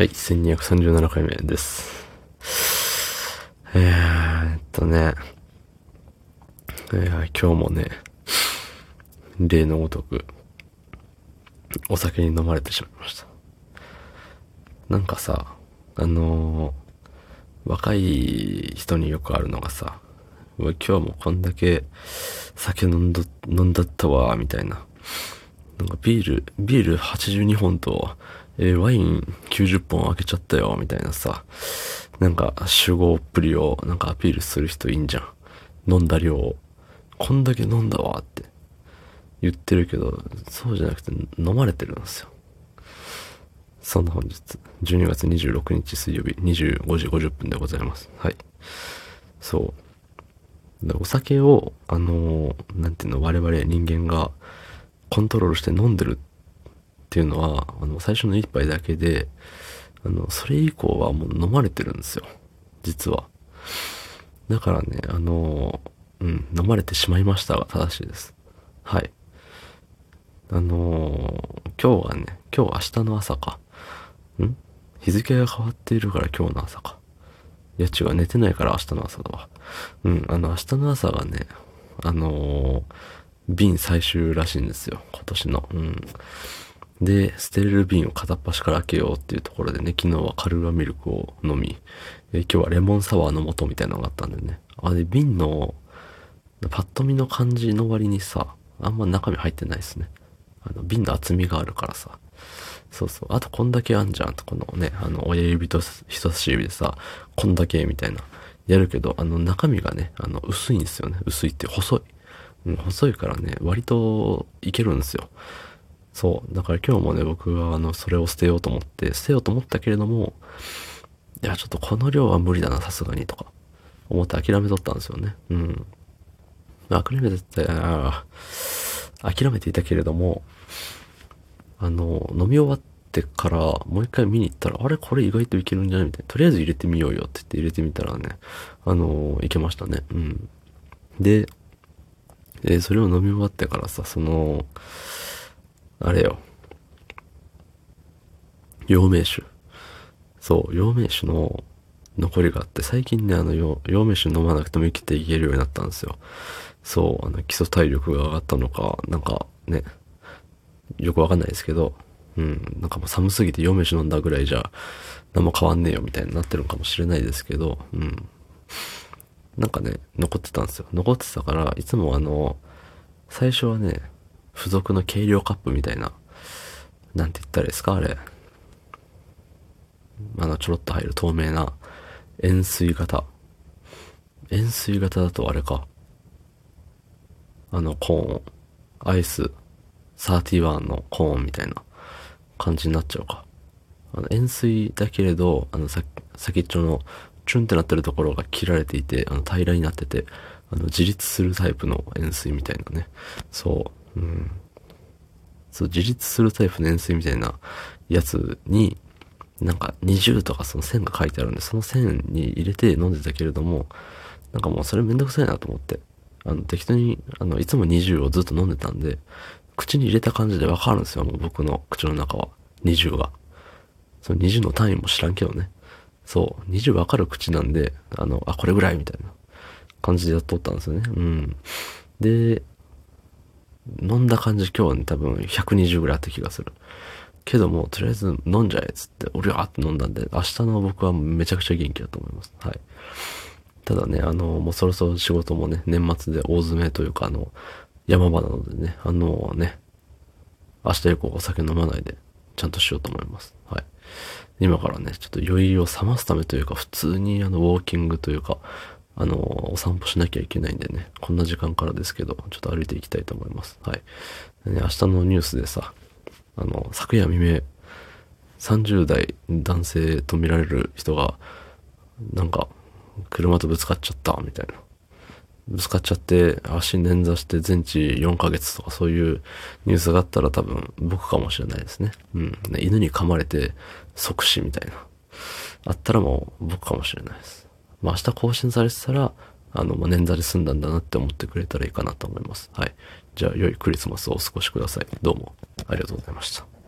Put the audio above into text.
はい、1237回目です。えーっとね、えー今日もね、例のごとく、お酒に飲まれてしまいました。なんかさ、あのー若い人によくあるのがさ、今日もこんだけ酒飲んど、飲んだったわ、みたいな。なんかビール、ビール82本と、えーワイン90本開けちゃったよ、みたいなさ、なんか主語っぷりをなんかアピールする人いいんじゃん。飲んだ量を。こんだけ飲んだわって言ってるけど、そうじゃなくて飲まれてるんですよ。そんな本日、12月26日水曜日25時50分でございます。はい。そう。でお酒を、あのーなんていうの、我々人間がコントロールして飲んでるっていうのは、あの、最初の一杯だけで、あの、それ以降はもう飲まれてるんですよ。実は。だからね、あのうん、飲まれてしまいましたが正しいです。はい。あの今日はね、今日明日の朝か。ん？日付が変わっているから今日の朝か。いや違う、寝てないから明日の朝だわ。うん、あの明日の朝がね、あのー瓶最終らしいんですよ。今年の。うん。で、捨てれる瓶を片っ端から開けようっていうところでね、昨日はカルーアミルクを飲み、今日はレモンサワーの素みたいなのがあったんでね。あ、で、瓶の、パッと見の感じの割にさ、あんま中身入ってないですね。あの、瓶の厚みがあるからさ。そうそう。あとこんだけあんじゃんと、このね、あの、親指と人差し指でさ、こんだけみたいな。やるけど、あの、中身がね、あの、薄いんですよね。薄いって細い。うん、細いからね、割といけるんですよ。そう。だから今日もね、僕はあの、それを捨てようと思って、捨てようと思ったけれども、いや、ちょっとこの量は無理だな、さすがに、とか、思って諦めとったんですよね。うん。諦めてた、諦めていたけれども、あの、飲み終わってから、もう一回見に行ったら、あれこれ意外といけるんじゃない？みたいな。とりあえず入れてみようよって言って入れてみたらね、あの、いけましたね。うん。で、えーそれを飲み終わってからさ、その、あれよ。陽明酒。そう、陽明酒の残りがあって、最近ね、あの、陽明酒飲まなくても生きていけるようになったんですよ。そう、あの、基礎体力が上がったのか、なんかね、よくわかんないですけど、うん、なんかもう寒すぎて陽明酒飲んだぐらいじゃ、何も変わんねえよみたいになってるのかもしれないですけど、うん。なんかね、残ってたんですよ。残ってたから、いつもあの、最初はね、付属の軽量カップみたいな、なんて言ったらいいですか、あれ。あの、ちょろっと入る透明な、円錐型。円錐型だとあれか。あの、コーン、アイス、31のコーンみたいな感じになっちゃうか。あの、円錐だけれど、あの、さ先っちょの、チュンってなってるところが切られていて、あの、平らになってて、あの、自立するタイプの円錐みたいなね。そう。うん。そう、自立するタイプの円錐みたいなやつに、なんか20とかその線が書いてあるんで、その線に入れて飲んでたけれども、なんかもうそれめんどくさいなと思って、あの、適当に、あの、いつも20をずっと飲んでたんで、口に入れた感じでわかるんですよ、もう僕の口の中は。20が。その20の単位も知らんけどね。そう、20わかる口なんで、あの、あ、これぐらいみたいな感じでやっとったんですよね。うん。で、飲んだ感じ今日はね、多分120ぐらいあった気がする。けども、とりあえず飲んじゃえっつって、俺はって飲んだんで、明日の僕はめちゃくちゃ元気だと思います。はい。ただね、あの、もうそろそろ仕事もね、年末で大詰めというか、あの、山場なのでね、あのね、明日以降お酒飲まないで、ちゃんとしようと思います。はい。今からね、ちょっと酔いを覚ますためというか、普通にあの、ウォーキングというか、あの、お散歩しなきゃいけないんでね、こんな時間からですけど、ちょっと歩いていきたいと思います。はい。でね、明日のニュースでさ、あの、昨夜未明、30代男性と見られる人が、なんか、車とぶつかっちゃった、みたいな。ぶつかっちゃって、足捻挫して全治4ヶ月とかそういうニュースがあったら多分僕かもしれないですね。うん。ね犬に噛まれて即死みたいな。あったらもう僕かもしれないです。まあ明日更新されてたら、あの、まあ、捻挫で済んだんだなって思ってくれたらいいかなと思います。はい。じゃあ良いクリスマスをお過ごしください。どうもありがとうございました。